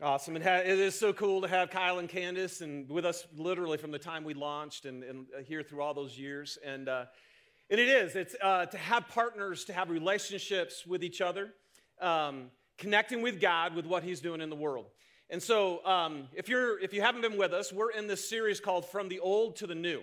Awesome. It, ha- it is so cool to have Kyle and Candace and with us literally from the time we launched and, and uh, here through all those years. And, uh, and it is, it's uh, to have partners, to have relationships with each other, um, connecting with God with what He's doing in the world. And so, um, if, you're, if you haven't been with us, we're in this series called From the Old to the New.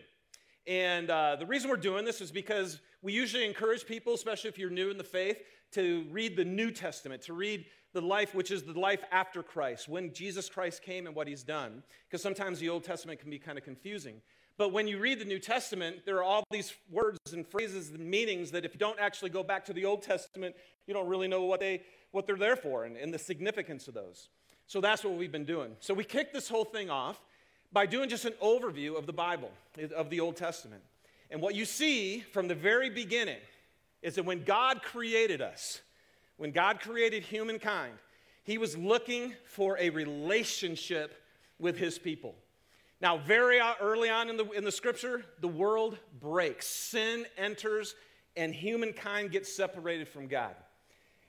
And uh, the reason we're doing this is because we usually encourage people, especially if you're new in the faith, to read the New Testament, to read the life which is the life after Christ, when Jesus Christ came and what he's done. Because sometimes the Old Testament can be kind of confusing. But when you read the New Testament, there are all these words and phrases and meanings that if you don't actually go back to the Old Testament, you don't really know what, they, what they're there for and, and the significance of those. So that's what we've been doing. So we kicked this whole thing off by doing just an overview of the Bible, of the Old Testament. And what you see from the very beginning is that when God created us, when God created humankind, he was looking for a relationship with his people. Now, very early on in the, in the scripture, the world breaks. Sin enters, and humankind gets separated from God.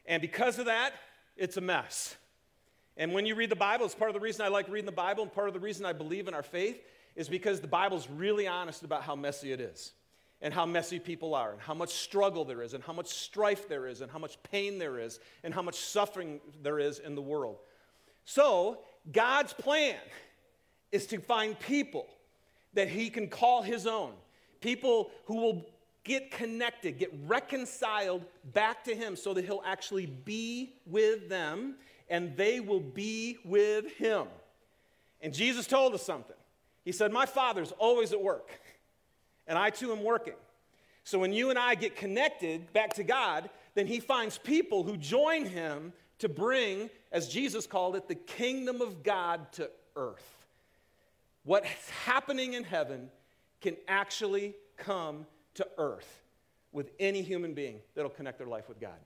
And because of that, it's a mess. And when you read the Bible, it's part of the reason I like reading the Bible, and part of the reason I believe in our faith is because the Bible's really honest about how messy it is and how messy people are, and how much struggle there is, and how much strife there is, and how much pain there is, and how much suffering there is in the world. So, God's plan is to find people that He can call His own, people who will get connected, get reconciled back to Him so that He'll actually be with them and they will be with Him. And Jesus told us something. He said, My Father's always at work and I too am working. So when you and I get connected back to God, then He finds people who join Him to bring, as Jesus called it, the kingdom of God to earth. What's happening in heaven can actually come to earth with any human being that'll connect their life with God.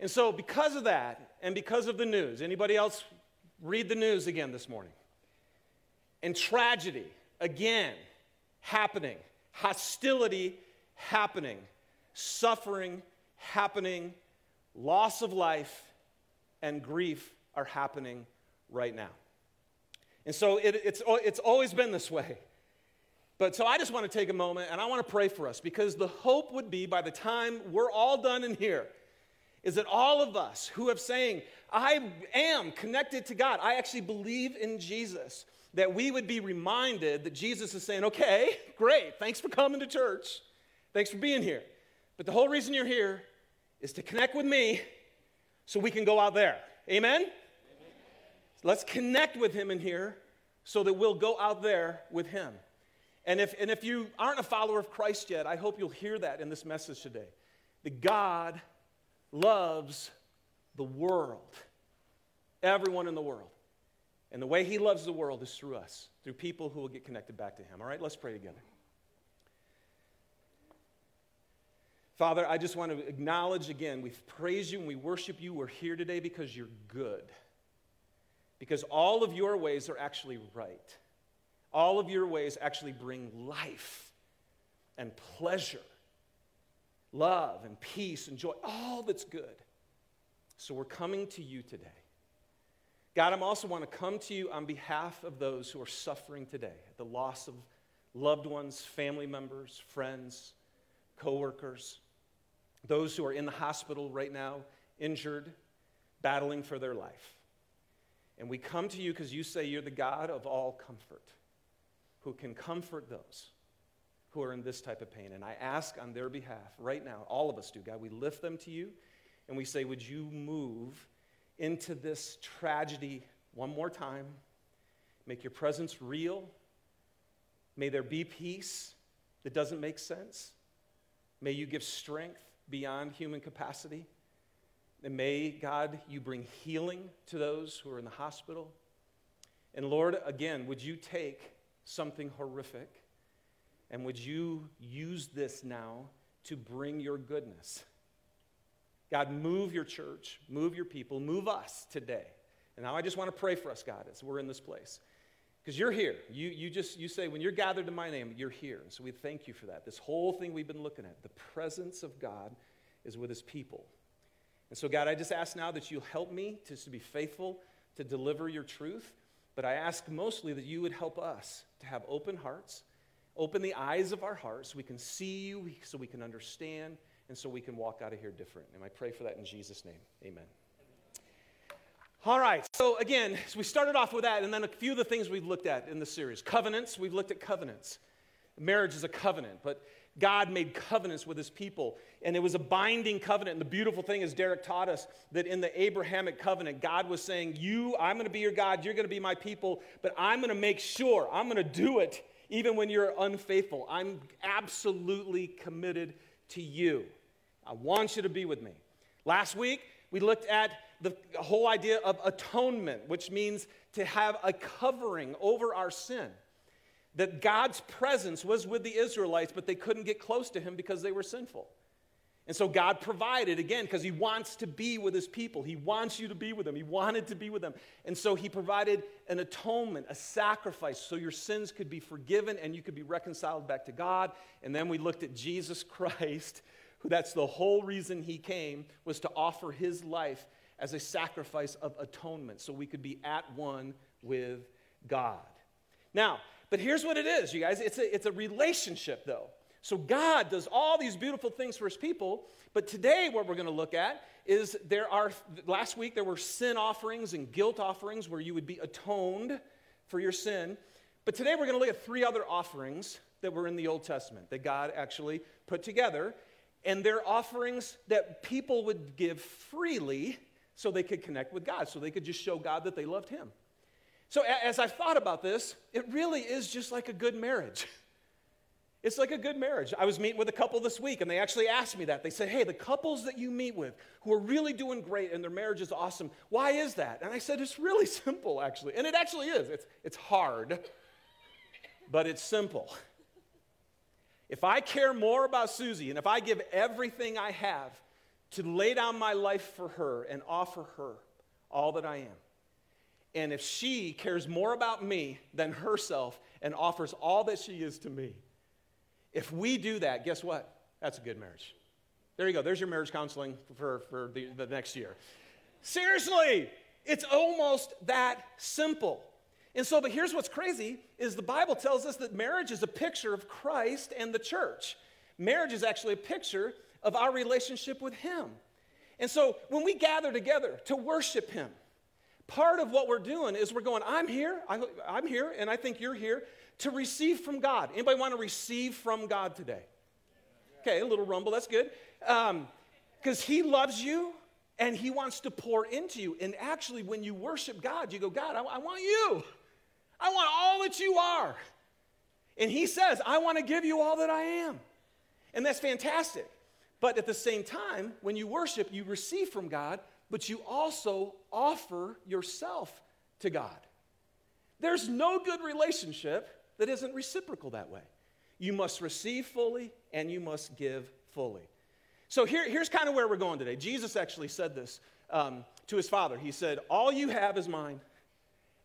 And so, because of that, and because of the news, anybody else read the news again this morning? And tragedy, again, happening hostility happening, suffering happening, loss of life, and grief are happening right now. And so it, it's, it's always been this way. But so I just want to take a moment and I want to pray for us because the hope would be by the time we're all done in here, is that all of us who have saying, I am connected to God, I actually believe in Jesus, that we would be reminded that Jesus is saying, okay, great, thanks for coming to church. Thanks for being here. But the whole reason you're here is to connect with me so we can go out there. Amen? Amen? Let's connect with him in here so that we'll go out there with him. And if, and if you aren't a follower of Christ yet, I hope you'll hear that in this message today. That God loves the world, everyone in the world. And the way He loves the world is through us, through people who will get connected back to Him. All right, let's pray together. Father, I just want to acknowledge again, we praise you and we worship you. We're here today because you're good. Because all of your ways are actually right. All of your ways actually bring life and pleasure, love and peace and joy, all that's good. So we're coming to you today. God, I also want to come to you on behalf of those who are suffering today, at the loss of loved ones, family members, friends, coworkers, those who are in the hospital right now, injured, battling for their life. And we come to you because you say you're the God of all comfort, who can comfort those who are in this type of pain. And I ask on their behalf right now, all of us do, God, we lift them to you and we say, Would you move into this tragedy one more time. Make your presence real. May there be peace that doesn't make sense. May you give strength beyond human capacity. And may, God, you bring healing to those who are in the hospital. And Lord, again, would you take something horrific and would you use this now to bring your goodness? God, move your church, move your people, move us today. And now I just want to pray for us, God, as we're in this place. Because you're here. You, you just you say, when you're gathered in my name, you're here. And so we thank you for that. This whole thing we've been looking at, the presence of God is with his people. And so, God, I just ask now that you'll help me to, to be faithful to deliver your truth, but I ask mostly that you would help us to have open hearts, open the eyes of our hearts so we can see you, so we can understand, and so we can walk out of here different. And I pray for that in Jesus' name. Amen. All right, so again, so we started off with that, and then a few of the things we've looked at in the series. Covenants, we've looked at covenants. Marriage is a covenant, but God made covenants with his people, and it was a binding covenant. And the beautiful thing is, Derek taught us that in the Abrahamic covenant, God was saying, You, I'm going to be your God, you're going to be my people, but I'm going to make sure, I'm going to do it even when you're unfaithful. I'm absolutely committed to you. I want you to be with me. Last week, we looked at the whole idea of atonement, which means to have a covering over our sin. That God's presence was with the Israelites, but they couldn't get close to him because they were sinful. And so God provided again because He wants to be with His people. He wants you to be with them. He wanted to be with them. And so He provided an atonement, a sacrifice, so your sins could be forgiven and you could be reconciled back to God. And then we looked at Jesus Christ, who that's the whole reason He came, was to offer His life as a sacrifice of atonement so we could be at one with God. Now, but here's what it is, you guys it's a, it's a relationship, though. So God does all these beautiful things for his people, but today what we're going to look at is there are, last week there were sin offerings and guilt offerings where you would be atoned for your sin. But today we're going to look at three other offerings that were in the Old Testament that God actually put together. And they're offerings that people would give freely so they could connect with God, so they could just show God that they loved Him. So as I've thought about this, it really is just like a good marriage. It's like a good marriage. I was meeting with a couple this week, and they actually asked me that. They said, Hey, the couples that you meet with who are really doing great and their marriage is awesome, why is that? And I said, It's really simple, actually. And it actually is. It's, it's hard, but it's simple. If I care more about Susie and if I give everything I have to lay down my life for her and offer her all that I am, and if she cares more about me than herself and offers all that she is to me, if we do that, guess what? That's a good marriage. There you go. There's your marriage counseling for, for the, the next year. Seriously, it's almost that simple. And so, but here's what's crazy is the Bible tells us that marriage is a picture of Christ and the church. Marriage is actually a picture of our relationship with Him. And so when we gather together to worship Him, part of what we're doing is we're going, I'm here, I'm here, and I think you're here to receive from God. Anybody want to receive from God today? Okay, a little rumble, that's good. Because um, He loves you and He wants to pour into you. And actually, when you worship God, you go, God, I, I want you. I want all that you are. And He says, I want to give you all that I am. And that's fantastic. But at the same time, when you worship, you receive from God, but you also offer yourself to God. There's no good relationship that isn't reciprocal that way. You must receive fully and you must give fully. So here, here's kind of where we're going today. Jesus actually said this um, to his father. He said, All you have is mine,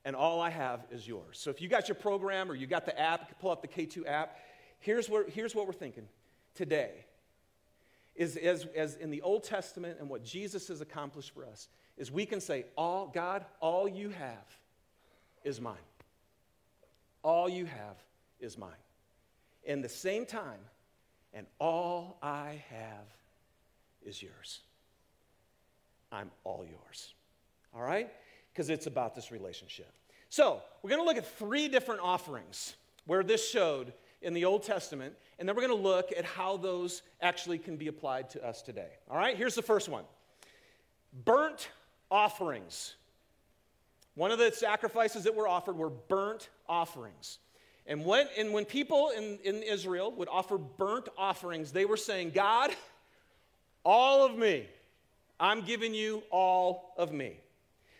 and all I have is yours. So if you got your program or you got the app, you pull up the K2 app. Here's, where, here's what we're thinking today is as, as in the Old Testament and what Jesus has accomplished for us, is we can say, All God, all you have is mine. All you have is mine. In the same time, and all I have is yours. I'm all yours. All right? Because it's about this relationship. So, we're going to look at three different offerings where this showed in the Old Testament, and then we're going to look at how those actually can be applied to us today. All right? Here's the first one burnt offerings. One of the sacrifices that were offered were burnt offerings. And when, and when people in, in Israel would offer burnt offerings, they were saying, God, all of me, I'm giving you all of me.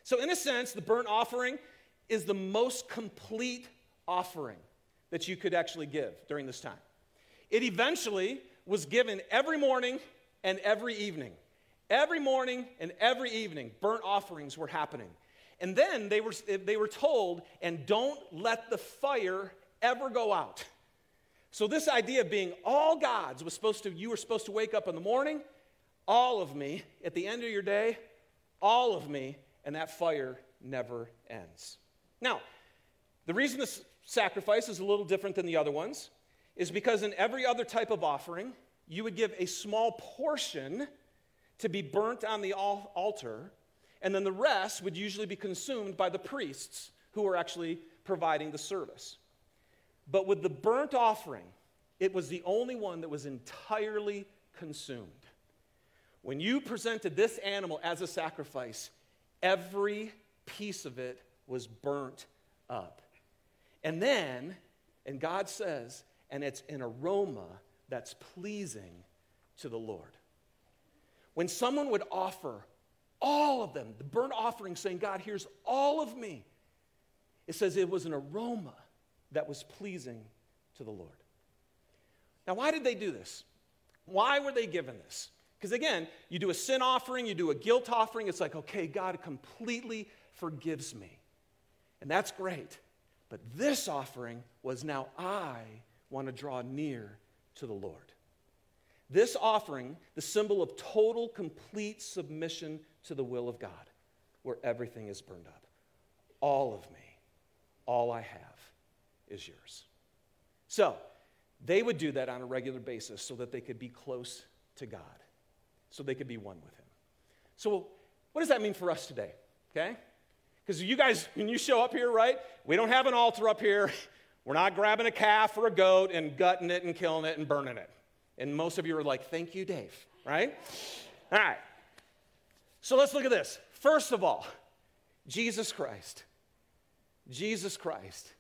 So, in a sense, the burnt offering is the most complete offering that you could actually give during this time. It eventually was given every morning and every evening. Every morning and every evening, burnt offerings were happening. And then they were, they were told, and don't let the fire ever go out. So, this idea of being all God's was supposed to, you were supposed to wake up in the morning, all of me, at the end of your day, all of me, and that fire never ends. Now, the reason this sacrifice is a little different than the other ones is because in every other type of offering, you would give a small portion to be burnt on the altar, and then the rest would usually be consumed by the priests who were actually providing the service. But with the burnt offering, it was the only one that was entirely consumed. When you presented this animal as a sacrifice, every piece of it was burnt up. And then, and God says, and it's an aroma that's pleasing to the Lord. When someone would offer all of them, the burnt offering, saying, God, here's all of me, it says it was an aroma that was pleasing to the Lord. Now, why did they do this? Why were they given this? Because again, you do a sin offering, you do a guilt offering, it's like, okay, God completely forgives me. And that's great. But this offering was now I want to draw near to the Lord. This offering, the symbol of total, complete submission to the will of God, where everything is burned up. All of me, all I have is yours. So, they would do that on a regular basis so that they could be close to God, so they could be one with Him. So, what does that mean for us today? Okay? Because you guys, when you show up here, right, we don't have an altar up here. We're not grabbing a calf or a goat and gutting it and killing it and burning it. And most of you are like, thank you, Dave, right? All right. So let's look at this. First of all, Jesus Christ. Jesus Christ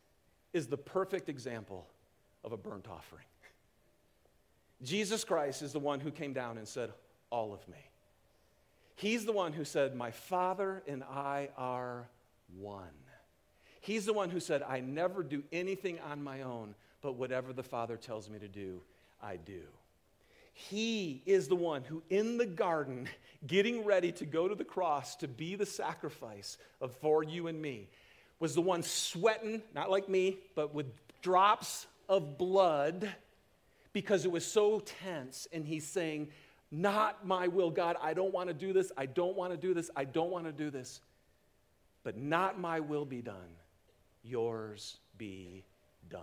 is the perfect example of a burnt offering. Jesus Christ is the one who came down and said, All of me. He's the one who said, My Father and I are one. He's the one who said, I never do anything on my own, but whatever the Father tells me to do, I do. He is the one who, in the garden, getting ready to go to the cross to be the sacrifice of, for you and me, was the one sweating, not like me, but with drops of blood because it was so tense. And he's saying, Not my will, God. I don't want to do this. I don't want to do this. I don't want to do this. But not my will be done, yours be done.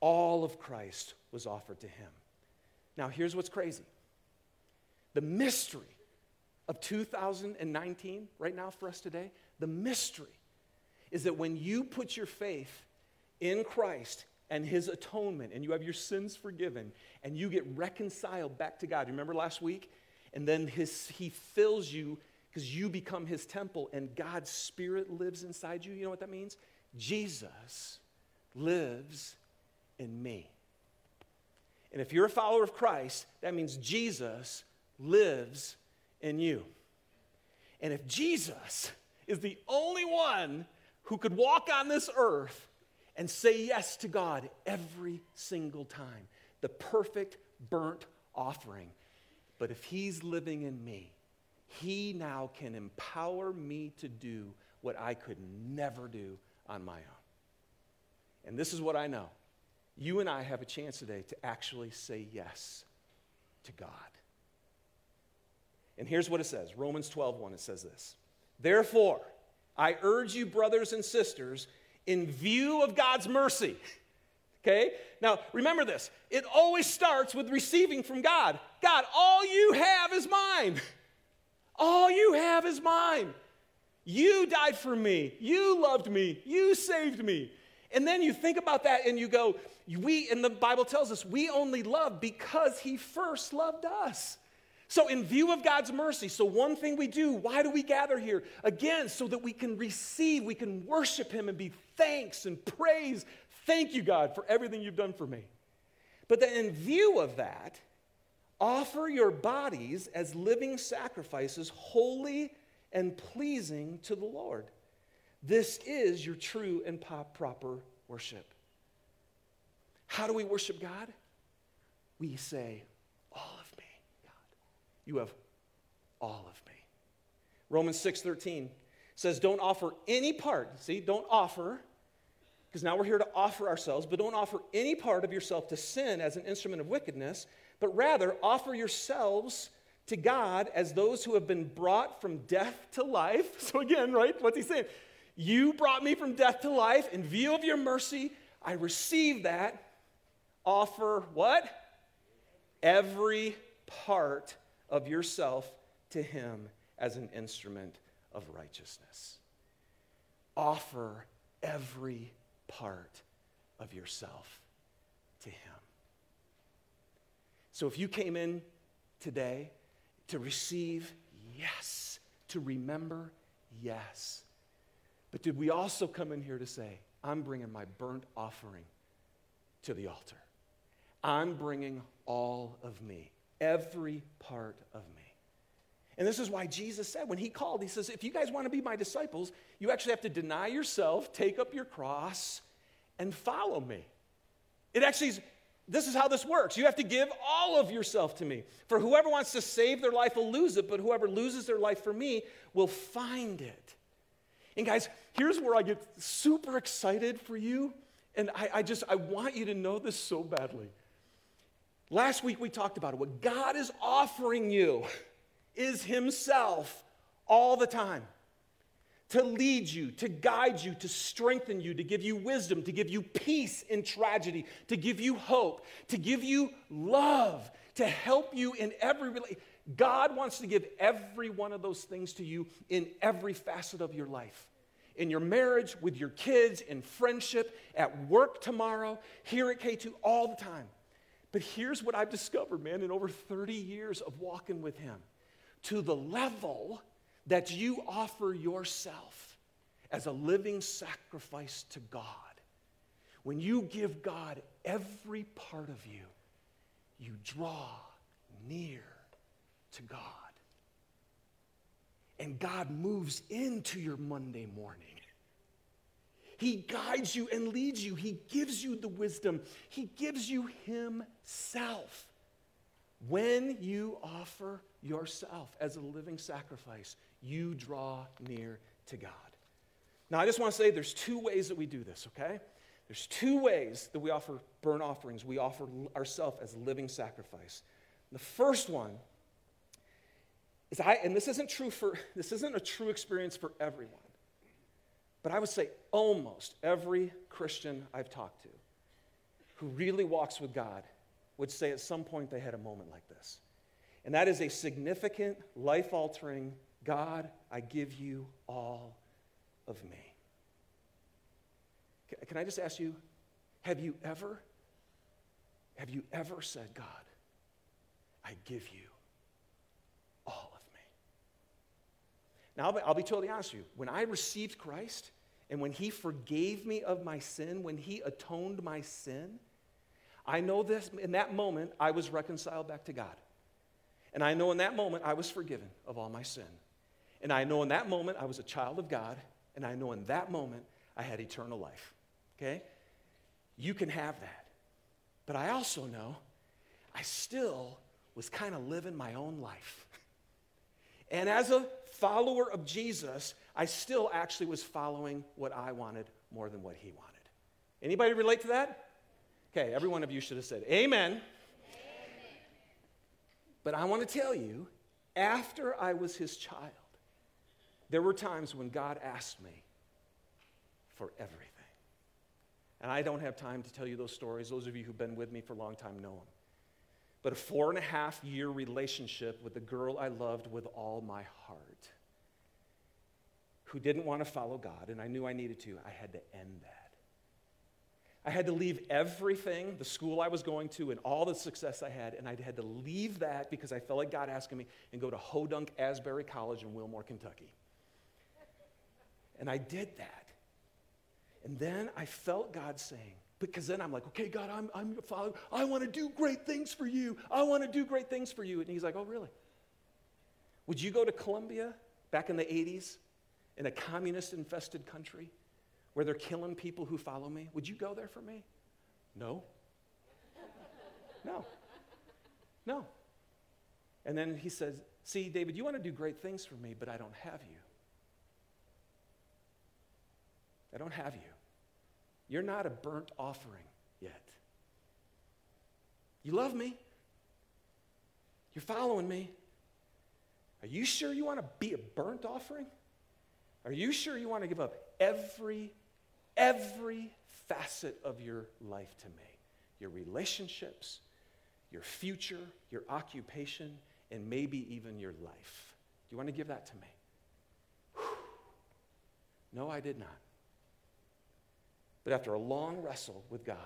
All of Christ was offered to him. Now, here's what's crazy the mystery of 2019, right now for us today, the mystery is that when you put your faith in Christ and his atonement and you have your sins forgiven and you get reconciled back to God. Remember last week? And then his, he fills you because you become his temple and God's spirit lives inside you. You know what that means? Jesus lives in me. And if you're a follower of Christ, that means Jesus lives in you. And if Jesus is the only one who could walk on this earth and say yes to God every single time, the perfect burnt offering. But if He's living in me, He now can empower me to do what I could never do on my own. And this is what I know you and I have a chance today to actually say yes to God. And here's what it says Romans 12, 1, it says this. Therefore, I urge you, brothers and sisters, in view of God's mercy. Okay? Now, remember this. It always starts with receiving from God. God, all you have is mine. All you have is mine. You died for me. You loved me. You saved me. And then you think about that and you go, we, and the Bible tells us, we only love because he first loved us. So, in view of God's mercy, so one thing we do, why do we gather here? Again, so that we can receive, we can worship him and be thanks and praise. Thank you, God, for everything you've done for me. But then, in view of that, offer your bodies as living sacrifices, holy and pleasing to the Lord. This is your true and proper worship. How do we worship God? We say, All of me, God. You have all of me. Romans 6:13 says, Don't offer any part. See, don't offer, because now we're here to offer ourselves, but don't offer any part of yourself to sin as an instrument of wickedness, but rather offer yourselves to God as those who have been brought from death to life. So, again, right, what's he saying? You brought me from death to life. In view of your mercy, I receive that. Offer what? Every part of yourself to him as an instrument of righteousness. Offer every part of yourself to him. So if you came in today to receive, yes. To remember, yes. But did we also come in here to say, I'm bringing my burnt offering to the altar? I'm bringing all of me, every part of me. And this is why Jesus said, when he called, he says, if you guys want to be my disciples, you actually have to deny yourself, take up your cross, and follow me. It actually is, this is how this works. You have to give all of yourself to me. For whoever wants to save their life will lose it, but whoever loses their life for me will find it. And guys, here's where I get super excited for you. And I, I just, I want you to know this so badly. Last week we talked about it. What God is offering you is Himself all the time to lead you, to guide you, to strengthen you, to give you wisdom, to give you peace in tragedy, to give you hope, to give you love, to help you in every relationship. God wants to give every one of those things to you in every facet of your life. In your marriage, with your kids, in friendship, at work tomorrow, here at K2, all the time. But here's what I've discovered, man, in over 30 years of walking with Him to the level that you offer yourself as a living sacrifice to God. When you give God every part of you, you draw near to God. And God moves into your Monday morning. He guides you and leads you. He gives you the wisdom. He gives you Himself. When you offer yourself as a living sacrifice, you draw near to God. Now, I just want to say there's two ways that we do this, okay? There's two ways that we offer burnt offerings. We offer ourselves as a living sacrifice. The first one is I, and this isn't true for, this isn't a true experience for everyone, but I would say almost every Christian I've talked to who really walks with God would say at some point they had a moment like this. And that is a significant, life altering God, I give you all of me. Can I just ask you, have you ever, have you ever said, God, I give you all of me? Now, I'll be, I'll be totally honest with you. When I received Christ and when He forgave me of my sin, when He atoned my sin, I know this, in that moment, I was reconciled back to God. And I know in that moment, I was forgiven of all my sin. And I know in that moment I was a child of God, and I know in that moment I had eternal life. Okay? You can have that. But I also know I still was kind of living my own life. And as a follower of Jesus, I still actually was following what I wanted more than what he wanted. Anybody relate to that? Okay, every one of you should have said amen. amen. But I want to tell you, after I was his child, there were times when God asked me for everything. And I don't have time to tell you those stories. Those of you who've been with me for a long time know them. But a four and a half year relationship with the girl I loved with all my heart, who didn't want to follow God, and I knew I needed to, I had to end that. I had to leave everything, the school I was going to, and all the success I had, and I had to leave that because I felt like God asking me and go to Hodunk Asbury College in Wilmore, Kentucky. And I did that. And then I felt God saying, because then I'm like, okay, God, I'm, I'm your father. I want to do great things for you. I want to do great things for you. And he's like, oh, really? Would you go to Colombia back in the 80s in a communist infested country where they're killing people who follow me? Would you go there for me? No. No. No. And then he says, see, David, you want to do great things for me, but I don't have you. I don't have you. You're not a burnt offering yet. You love me. You're following me, Are you sure you want to be a burnt offering? Are you sure you want to give up every, every facet of your life to me? Your relationships, your future, your occupation, and maybe even your life. Do you want to give that to me? Whew. No, I did not. But after a long wrestle with God,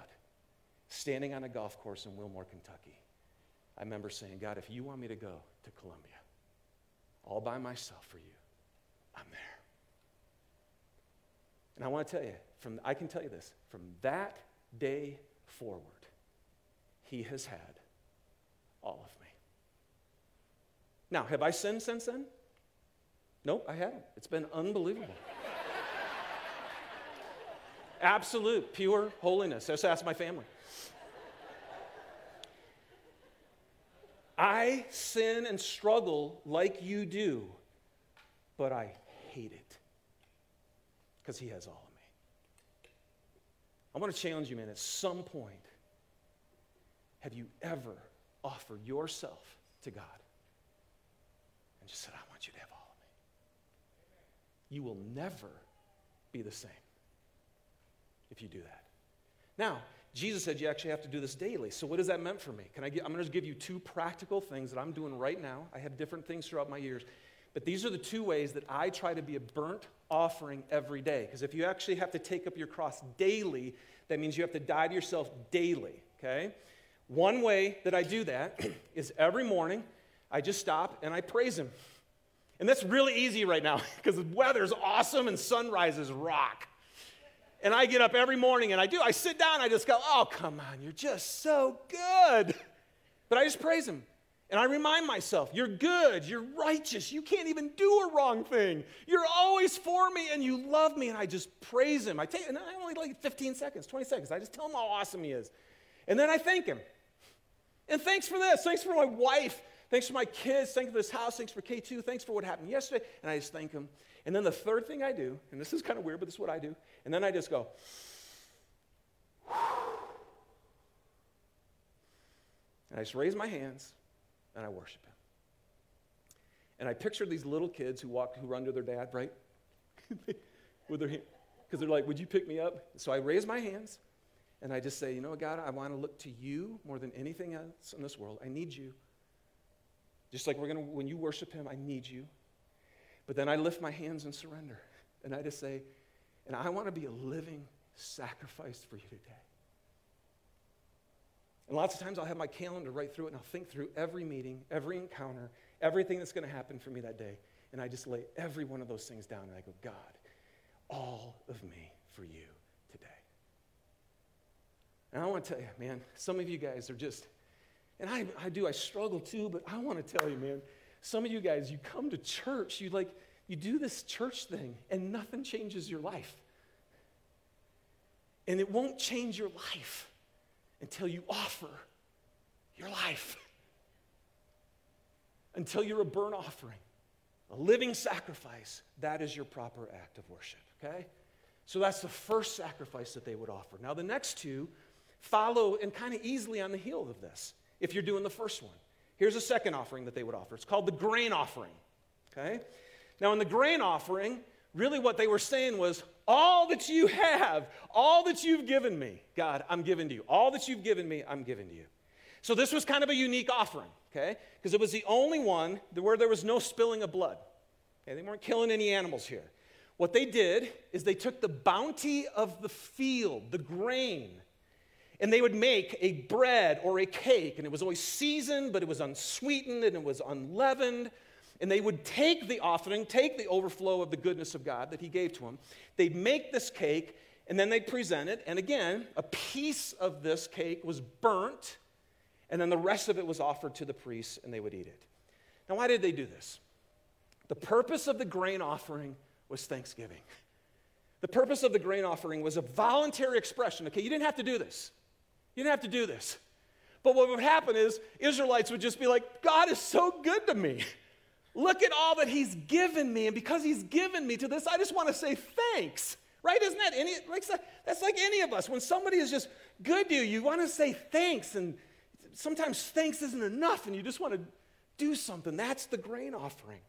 standing on a golf course in Wilmore, Kentucky, I remember saying, God, if you want me to go to Colombia all by myself for you, I'm there. And I want to tell you, from, I can tell you this, from that day forward, he has had all of me. Now, have I sinned since then? Nope, I haven't. It's been unbelievable. Absolute, pure holiness. Just ask my family. I sin and struggle like you do, but I hate it because He has all of me. I want to challenge you, man, at some point, have you ever offered yourself to God and just said, I want you to have all of me? You will never be the same if you do that. Now, Jesus said you actually have to do this daily. So, what does that mean for me? Can I give, I'm going to give you two practical things that I'm doing right now. I have different things throughout my years. But these are the two ways that I try to be a burnt offering every day. Because if you actually have to take up your cross daily, that means you have to die to yourself daily, okay? One way that I do that is every morning I just stop and I praise Him. And that's really easy right now because the weather's awesome and sunrises rock. And I get up every morning and I do. I sit down, I just go, oh, come on, you're just so good. But I just praise Him. And I remind myself, you're good, you're righteous, you can't even do a wrong thing. You're always for me and you love me. And I just praise Him. I take, and I only like 15 seconds, 20 seconds. I just tell Him how awesome He is. And then I thank Him. And thanks for this. Thanks for my wife. Thanks for my kids. Thanks for this house. Thanks for K2. Thanks for what happened yesterday. And I just thank Him. And then the third thing I do, and this is kind of weird, but this is what I do. And then I just go, and I just raise my hands and I worship Him. And I picture these little kids who walk, who run to their dad, right? With their because they're like, Would you pick me up? So I raise my hands and I just say, You know, God, I want to look to you more than anything else in this world. I need you. Just like we're going to, when you worship Him, I need you. But then I lift my hands and surrender. And I just say, and I want to be a living sacrifice for you today. And lots of times I'll have my calendar right through it and I'll think through every meeting, every encounter, everything that's going to happen for me that day. And I just lay every one of those things down and I go, God, all of me for you today. And I want to tell you, man, some of you guys are just, and I, I do, I struggle too, but I want to tell you, man, some of you guys, you come to church, you like, you do this church thing, and nothing changes your life. And it won't change your life until you offer your life. Until you're a burnt offering, a living sacrifice. That is your proper act of worship, okay? So that's the first sacrifice that they would offer. Now, the next two follow and kind of easily on the heel of this if you're doing the first one. Here's a second offering that they would offer. It's called the grain offering. Okay? Now, in the grain offering, really what they were saying was, all that you have, all that you've given me, God, I'm giving to you. All that you've given me, I'm giving to you. So this was kind of a unique offering, okay? Because it was the only one where there was no spilling of blood. Okay? They weren't killing any animals here. What they did is they took the bounty of the field, the grain, and they would make a bread or a cake, and it was always seasoned, but it was unsweetened and it was unleavened. And they would take the offering, take the overflow of the goodness of God that He gave to them. They'd make this cake, and then they'd present it. And again, a piece of this cake was burnt, and then the rest of it was offered to the priests, and they would eat it. Now, why did they do this? The purpose of the grain offering was thanksgiving. The purpose of the grain offering was a voluntary expression. Okay, you didn't have to do this. You didn't have to do this. But what would happen is Israelites would just be like, God is so good to me. Look at all that He's given me. And because He's given me to this, I just want to say thanks. Right? Isn't that any, like, that's like any of us. When somebody is just good to you, you want to say thanks. And sometimes thanks isn't enough, and you just want to Do something. That's the grain offering.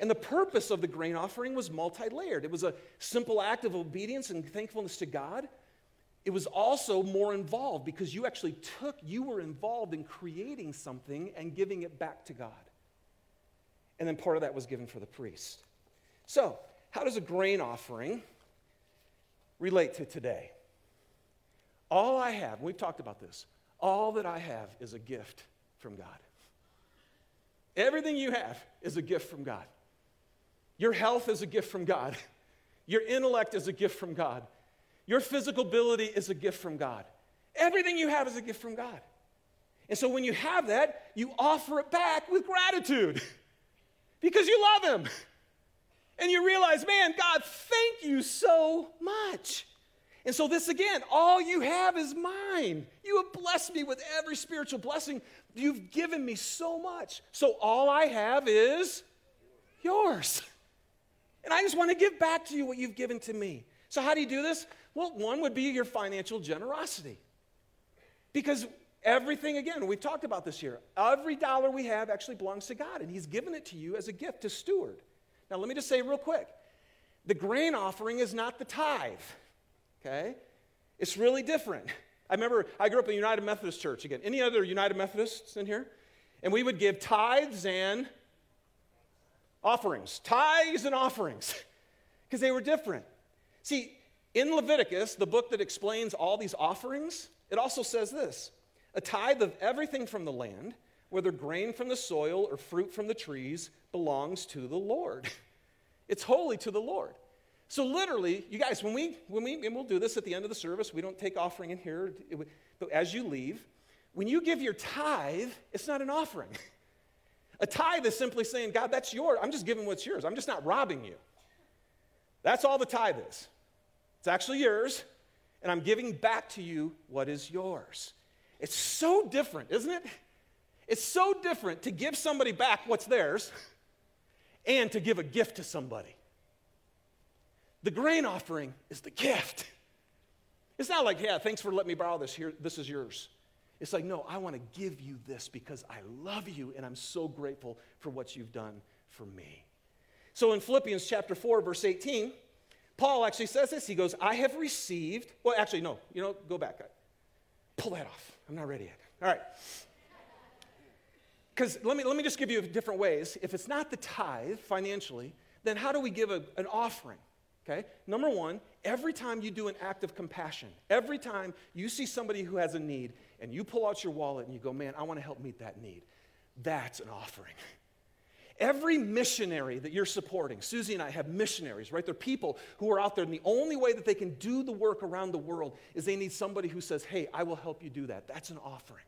And the purpose of the grain offering was multi layered. It was a simple act of obedience and thankfulness to God. It was also more involved because you actually took, you were involved in creating something and giving it back to God. And then part of that was given for the priest. So, how does a grain offering relate to today? All I have, we've talked about this, all that I have is a gift from God. Everything you have is a gift from God. Your health is a gift from God. Your intellect is a gift from God. Your physical ability is a gift from God. Everything you have is a gift from God. And so when you have that, you offer it back with gratitude because you love Him. And you realize, man, God, thank you so much. And so, this again, all you have is mine. You have blessed me with every spiritual blessing. You've given me so much. So, all I have is yours. And I just want to give back to you what you've given to me. So, how do you do this? Well, one would be your financial generosity. Because everything, again, we've talked about this here, every dollar we have actually belongs to God, and He's given it to you as a gift to steward. Now, let me just say real quick the grain offering is not the tithe, okay? It's really different. I remember I grew up in a United Methodist Church. Again, any other United Methodists in here? And we would give tithes and offerings, tithes and offerings, because they were different. See, in Leviticus, the book that explains all these offerings, it also says this a tithe of everything from the land, whether grain from the soil or fruit from the trees, belongs to the Lord. It's holy to the Lord. So literally, you guys, when we when we and we'll do this at the end of the service, we don't take offering in here, but as you leave, when you give your tithe, it's not an offering. A tithe is simply saying, God, that's yours. I'm just giving what's yours. I'm just not robbing you. That's all the tithe is. It's actually yours, and I'm giving back to you what is yours. It's so different, isn't it? It's so different to give somebody back what's theirs and to give a gift to somebody. The grain offering is the gift. It's not like, yeah, thanks for letting me borrow this. Here, this is yours. It's like, no, I want to give you this because I love you and I'm so grateful for what you've done for me. So in Philippians chapter 4, verse 18, Paul actually says this. He goes, I have received, well, actually, no, you know, go back. Pull that off. I'm not ready yet. All right. Because let me, let me just give you different ways. If it's not the tithe financially, then how do we give a, an offering? Okay? Number one, every time you do an act of compassion, every time you see somebody who has a need and you pull out your wallet and you go, man, I want to help meet that need, that's an offering. Every missionary that you're supporting, Susie and I have missionaries, right? They're people who are out there, and the only way that they can do the work around the world is they need somebody who says, Hey, I will help you do that. That's an offering.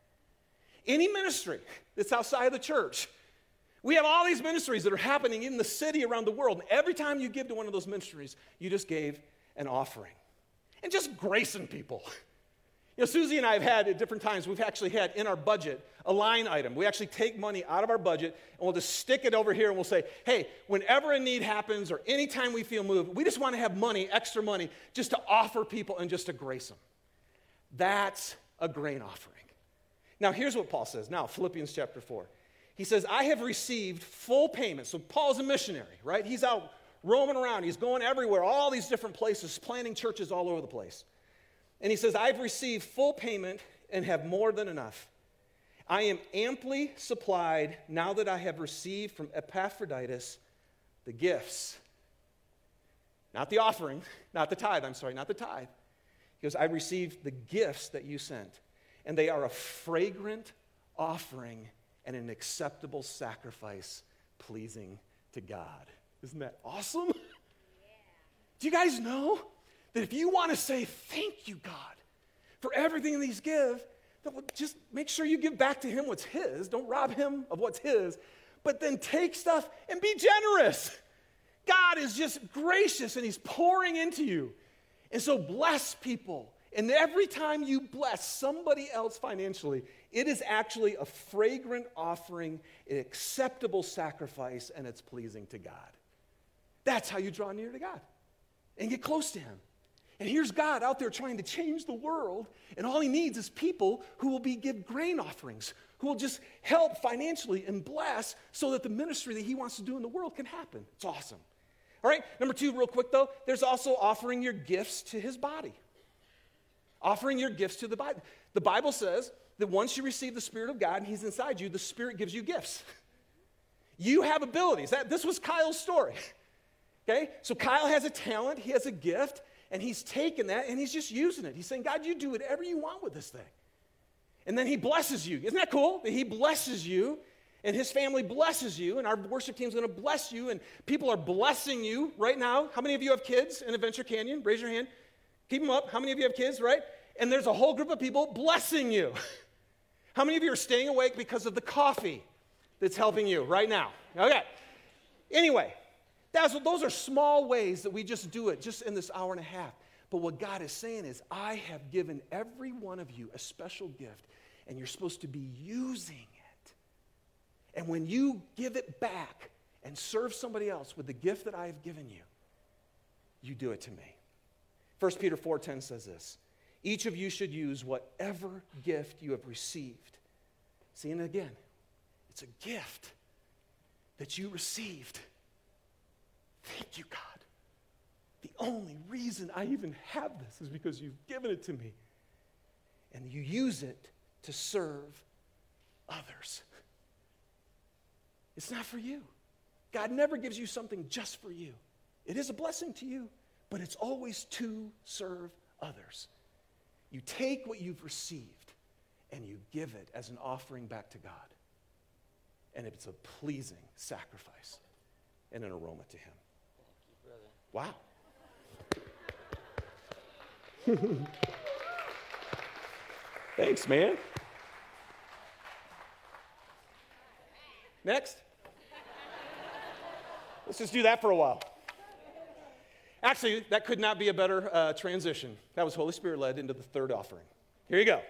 Any ministry that's outside of the church, we have all these ministries that are happening in the city around the world. And every time you give to one of those ministries, you just gave an offering. And just gracing people. You know, Susie and I have had at different times, we've actually had in our budget a line item. We actually take money out of our budget and we'll just stick it over here and we'll say, hey, whenever a need happens or anytime we feel moved, we just want to have money, extra money, just to offer people and just to grace them. That's a grain offering. Now, here's what Paul says. Now, Philippians chapter 4. He says, I have received full payment. So, Paul's a missionary, right? He's out roaming around, he's going everywhere, all these different places, planting churches all over the place. And he says, I've received full payment and have more than enough. I am amply supplied now that I have received from Epaphroditus the gifts. Not the offering, not the tithe, I'm sorry, not the tithe. He goes, I received the gifts that you sent, and they are a fragrant offering and an acceptable sacrifice pleasing to God. Isn't that awesome? Yeah. Do you guys know that if you want to say, Thank you, God, for everything these give, that just make sure you give back to Him what's His. Don't rob Him of what's His, but then take stuff and be generous. God is just gracious and He's pouring into you. And so bless people. And every time you bless somebody else financially, it is actually a fragrant offering, an acceptable sacrifice, and it's pleasing to God. That's how you draw near to God and get close to Him. And here's God out there trying to change the world, and all he needs is people who will be give grain offerings, who will just help financially and bless so that the ministry that he wants to do in the world can happen. It's awesome. All right, number two, real quick though, there's also offering your gifts to his body. Offering your gifts to the Bible. The Bible says that once you receive the Spirit of God and he's inside you, the Spirit gives you gifts. You have abilities. That, this was Kyle's story. Okay? So Kyle has a talent, he has a gift, and he's taken that and he's just using it. He's saying, God, you do whatever you want with this thing. And then he blesses you. Isn't that cool? That he blesses you and his family blesses you, and our worship team is going to bless you, and people are blessing you right now. How many of you have kids in Adventure Canyon? Raise your hand. Keep them up. How many of you have kids, right? And there's a whole group of people blessing you. How many of you are staying awake because of the coffee that's helping you right now? Okay. Anyway, that's, those are small ways that we just do it just in this hour and a half. But what God is saying is, I have given every one of you a special gift, and you're supposed to be using it. And when you give it back and serve somebody else with the gift that I have given you, you do it to me. 1 Peter 4:10 says this. Each of you should use whatever gift you have received. See, and again, it's a gift that you received. Thank you, God. The only reason I even have this is because you've given it to me. And you use it to serve others. It's not for you. God never gives you something just for you. It is a blessing to you, but it's always to serve others. You take what you've received and you give it as an offering back to God. And it's a pleasing sacrifice and an aroma to Him. Wow. Thanks, man. Next. Let's just do that for a while. Actually, that could not be a better uh, transition. That was Holy Spirit led into the third offering. Here you go.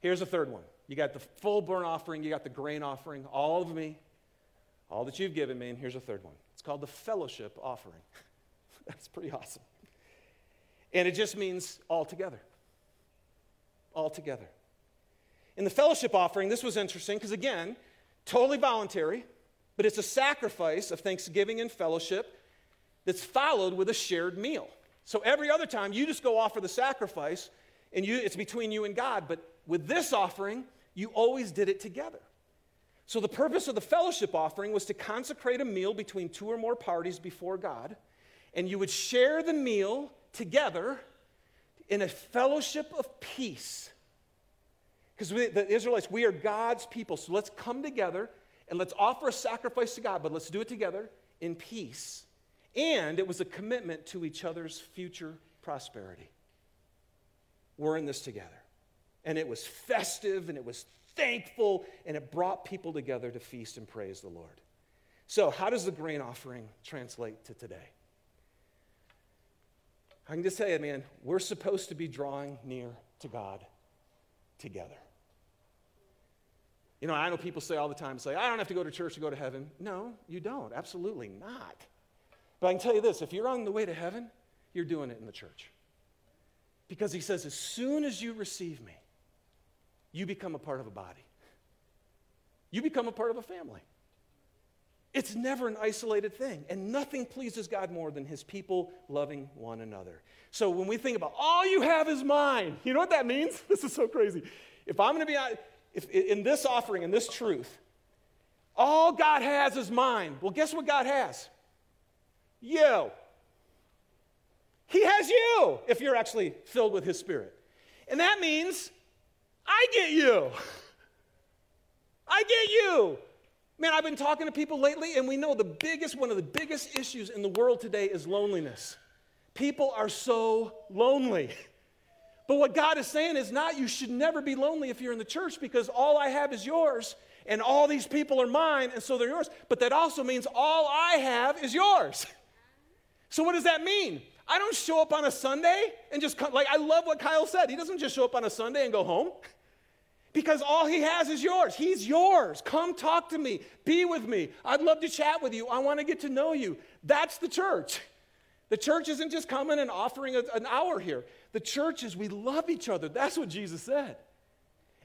Here's the third one. You got the full burnt offering, you got the grain offering, all of me, all that you've given me, and here's a third one. It's called the fellowship offering. That's pretty awesome. And it just means all together. All together. In the fellowship offering, this was interesting because, again, totally voluntary, but it's a sacrifice of thanksgiving and fellowship that's followed with a shared meal. So every other time, you just go offer the sacrifice, and you, it's between you and God. But with this offering, you always did it together. So the purpose of the fellowship offering was to consecrate a meal between two or more parties before God and you would share the meal together in a fellowship of peace. Because the Israelites, we are God's people. So let's come together and let's offer a sacrifice to God, but let's do it together in peace. And it was a commitment to each other's future prosperity. We're in this together. And it was festive and it was thankful and it brought people together to feast and praise the Lord. So, how does the grain offering translate to today? I can just tell you, man, we're supposed to be drawing near to God together. You know, I know people say all the time, say, I don't have to go to church to go to heaven. No, you don't. Absolutely not. But I can tell you this if you're on the way to heaven, you're doing it in the church. Because he says, as soon as you receive me, you become a part of a body, you become a part of a family. It's never an isolated thing. And nothing pleases God more than his people loving one another. So when we think about all you have is mine, you know what that means? This is so crazy. If I'm going to be if, in this offering, in this truth, all God has is mine. Well, guess what God has? You. He has you if you're actually filled with His Spirit. And that means I get you. I get you. Man, I've been talking to people lately, and we know the biggest, one of the biggest issues in the world today is loneliness. People are so lonely. But what God is saying is not you should never be lonely if you're in the church because all I have is yours and all these people are mine and so they're yours. But that also means all I have is yours. So what does that mean? I don't show up on a Sunday and just come, like I love what Kyle said. He doesn't just show up on a Sunday and go home because all he has is yours. He's yours. Come talk to me. Be with me. I'd love to chat with you. I want to get to know you. That's the church. The church isn't just coming and offering a, an hour here. The church is we love each other. That's what Jesus said.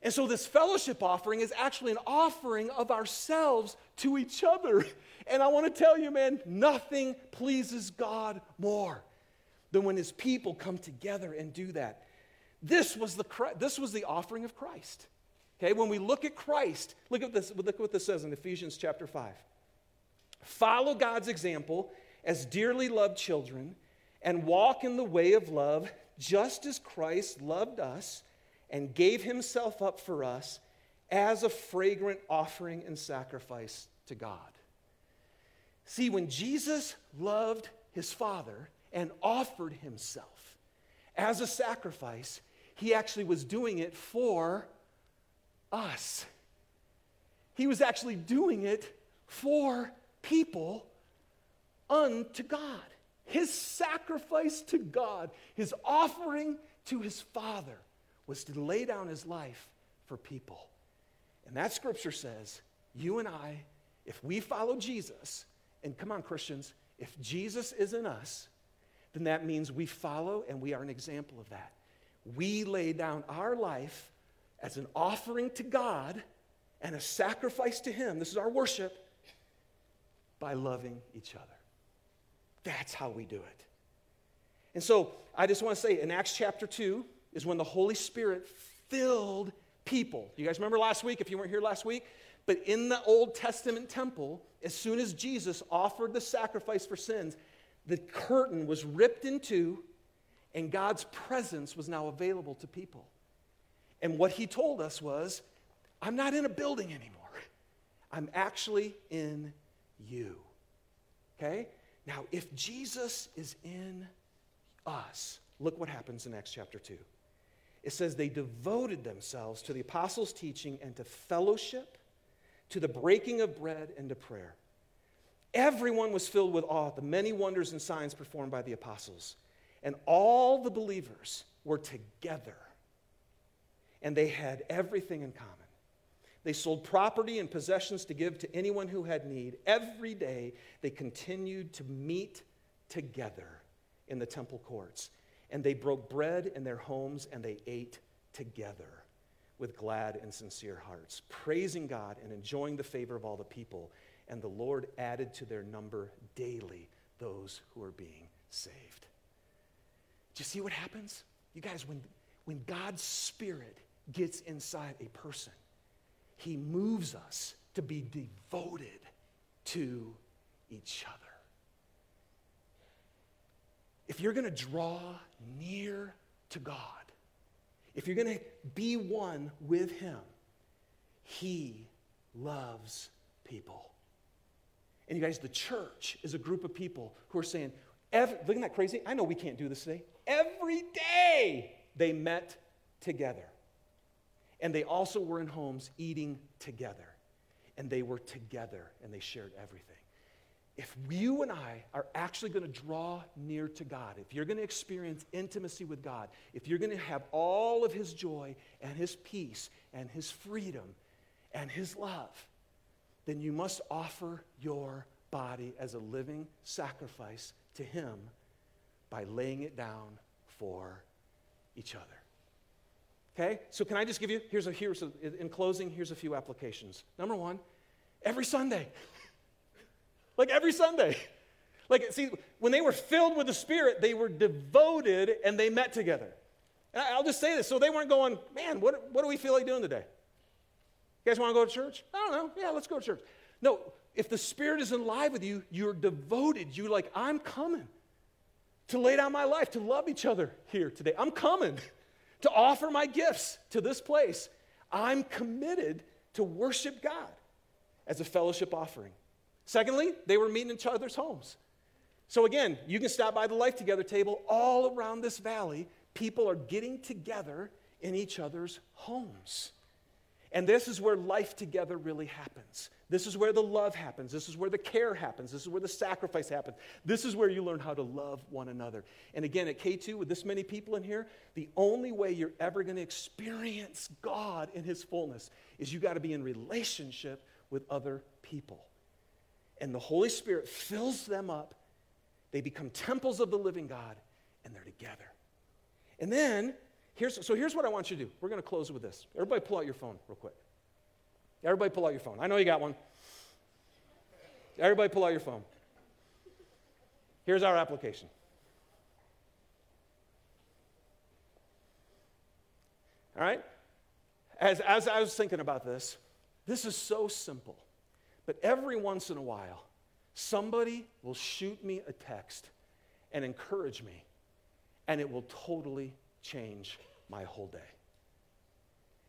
And so, this fellowship offering is actually an offering of ourselves to each other. And I want to tell you, man, nothing pleases God more than when his people come together and do that. This was the, this was the offering of Christ. Okay, when we look at Christ, look at this, look at what this says in Ephesians chapter 5. Follow God's example as dearly loved children and walk in the way of love, just as Christ loved us and gave himself up for us as a fragrant offering and sacrifice to God. See, when Jesus loved his Father and offered himself as a sacrifice, he actually was doing it for us. He was actually doing it for people unto God. His sacrifice to God, his offering to his Father, was to lay down his life for people. And that scripture says, you and I, if we follow Jesus, and come on, Christians, if Jesus is in us, then that means we follow and we are an example of that. We lay down our life as an offering to God and a sacrifice to Him. This is our worship by loving each other. That's how we do it. And so I just want to say in Acts chapter 2 is when the Holy Spirit filled people. You guys remember last week, if you weren't here last week? But in the Old Testament temple, as soon as Jesus offered the sacrifice for sins, the curtain was ripped in two, and God's presence was now available to people. And what he told us was, I'm not in a building anymore. I'm actually in you. Okay? Now, if Jesus is in us, look what happens in Acts chapter 2. It says they devoted themselves to the apostles' teaching and to fellowship, to the breaking of bread and to prayer. Everyone was filled with awe at the many wonders and signs performed by the apostles. And all the believers were together, and they had everything in common. They sold property and possessions to give to anyone who had need. Every day, they continued to meet together in the temple courts. And they broke bread in their homes and they ate together with glad and sincere hearts, praising God and enjoying the favor of all the people. And the Lord added to their number daily those who are being saved. Do you see what happens? You guys, when, when God's Spirit gets inside a person, he moves us to be devoted to each other. If you're going to draw near to God, if you're going to be one with Him, He loves people. And you guys, the church is a group of people who are saying, every, isn't that crazy? I know we can't do this today. Every day they met together. And they also were in homes eating together. And they were together and they shared everything. If you and I are actually going to draw near to God, if you're going to experience intimacy with God, if you're going to have all of His joy and His peace and His freedom and His love, then you must offer your body as a living sacrifice to Him by laying it down for each other. Okay? So can I just give you, here's a, here's a, in closing, here's a few applications. Number one, every Sunday. like every Sunday. Like, see, when they were filled with the Spirit, they were devoted and they met together. And I'll just say this. So they weren't going, man, what, what do we feel like doing today? You guys want to go to church? I don't know. Yeah, let's go to church. No, if the Spirit is alive with you, you're devoted. You're like, I'm coming to lay down my life, to love each other here today. I'm coming to offer my gifts to this place. I'm committed to worship God as a fellowship offering. Secondly, they were meeting in each other's homes. So again, you can stop by the Life Together table all around this valley. People are getting together in each other's homes. And this is where life together really happens. This is where the love happens. This is where the care happens. This is where the sacrifice happens. This is where you learn how to love one another. And again, at K2, with this many people in here, the only way you're ever going to experience God in His fullness is you got to be in relationship with other people. And the Holy Spirit fills them up They become temples of the living God, and they're together. And then, here's, so here's what I want you to do. We're going to close with this. Everybody pull out your phone real quick. Everybody pull out your phone. I know you got one. Everybody pull out your phone. Here's our application. All right? As, as I was thinking about this, this is so simple. But every once in a while, somebody will shoot me a text and encourage me, and it will totally change my whole day.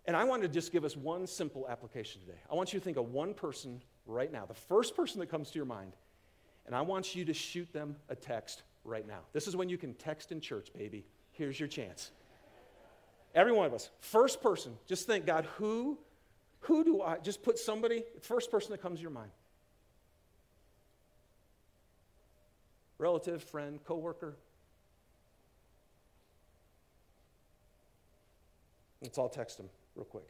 And I want to just give us one simple application today. I want you to think of one person right now, the first person that comes to your mind, and I want you to shoot them a text right now. This is when you can text in church, baby. Here's your chance. Every one of us. First person, just think, God, who, who do I, just put somebody, first person that comes to your mind. Relative, friend, coworker. Let's all text him real quick.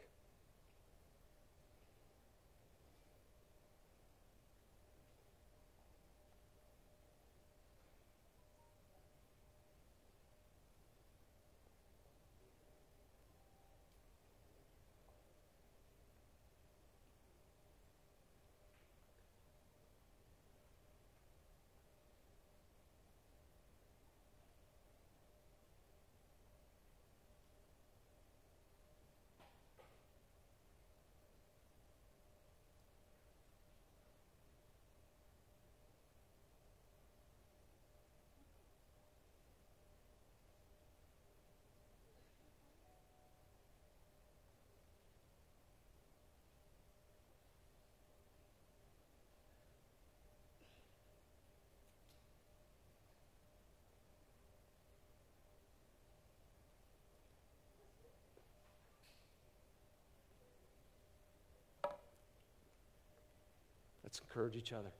Let's encourage each other.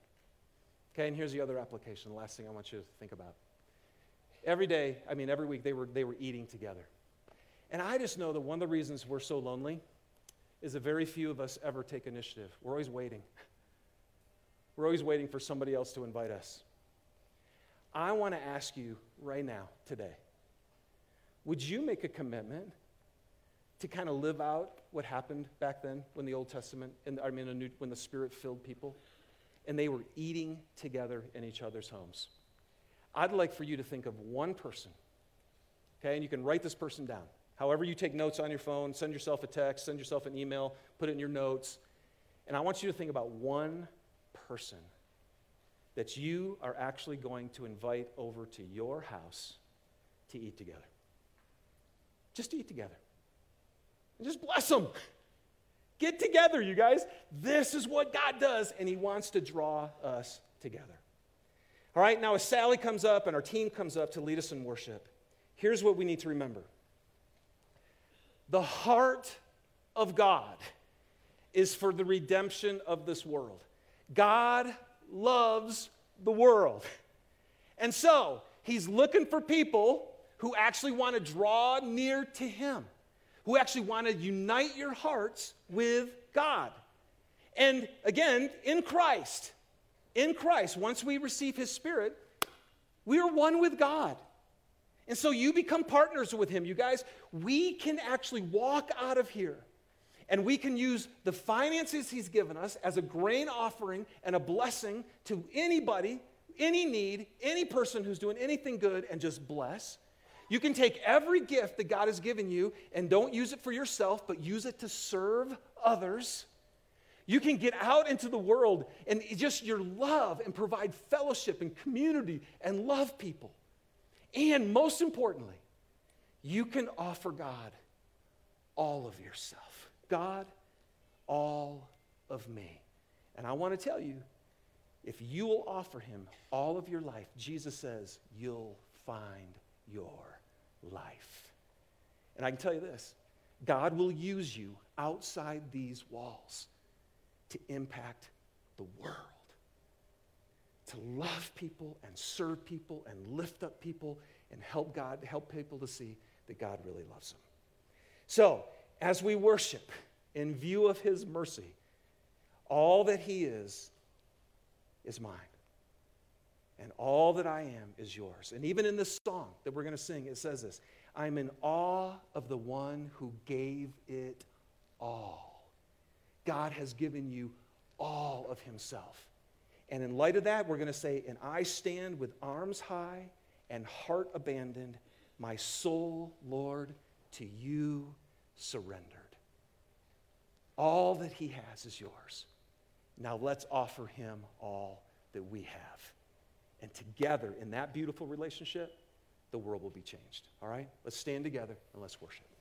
Okay, and here's the other application, the last thing I want you to think about. Every day, I mean, every week, they were, they were eating together. And I just know that one of the reasons we're so lonely is that very few of us ever take initiative. We're always waiting. We're always waiting for somebody else to invite us. I want to ask you right now, today, would you make a commitment to kind of live out what happened back then when the Old Testament, I mean, new, when the Spirit filled people, and they were eating together in each other's homes. I'd like for you to think of one person, okay, and you can write this person down. However, you take notes on your phone, send yourself a text, send yourself an email, put it in your notes. And I want you to think about one person that you are actually going to invite over to your house to eat together. Just to eat together. Just bless them. Get together, you guys. This is what God does, and He wants to draw us together. All right, now as Sally comes up and our team comes up to lead us in worship, here's what we need to remember the heart of God is for the redemption of this world. God loves the world. And so, He's looking for people who actually want to draw near to Him who actually want to unite your hearts with God. And again, in Christ, in Christ, once we receive His Spirit, we are one with God. And so you become partners with Him. You guys, we can actually walk out of here and we can use the finances He's given us as a grain offering and a blessing to anybody, any need, any person who's doing anything good, and just bless. You can take every gift that God has given you and don't use it for yourself, but use it to serve others. You can get out into the world and just your love and provide fellowship and community and love people. And most importantly, you can offer God all of yourself. God, all of me. And I want to tell you, if you will offer him all of your life, Jesus says, you'll find your life. And I can tell you this God will use you outside these walls to impact the world, to love people and serve people and lift up people and help God, help people to see that God really loves them. So, as we worship in view of His mercy, all that He is is mine. And all that I am is yours. And even in this song that we're going to sing, it says this I'm in awe of the one who gave it all. God has given you all of himself. And in light of that, we're going to say, And I stand with arms high and heart abandoned, my soul, Lord, to you surrendered. All that he has is yours. Now let's offer him all that we have. And together, in that beautiful relationship, the world will be changed. All right? Let's stand together and let's worship.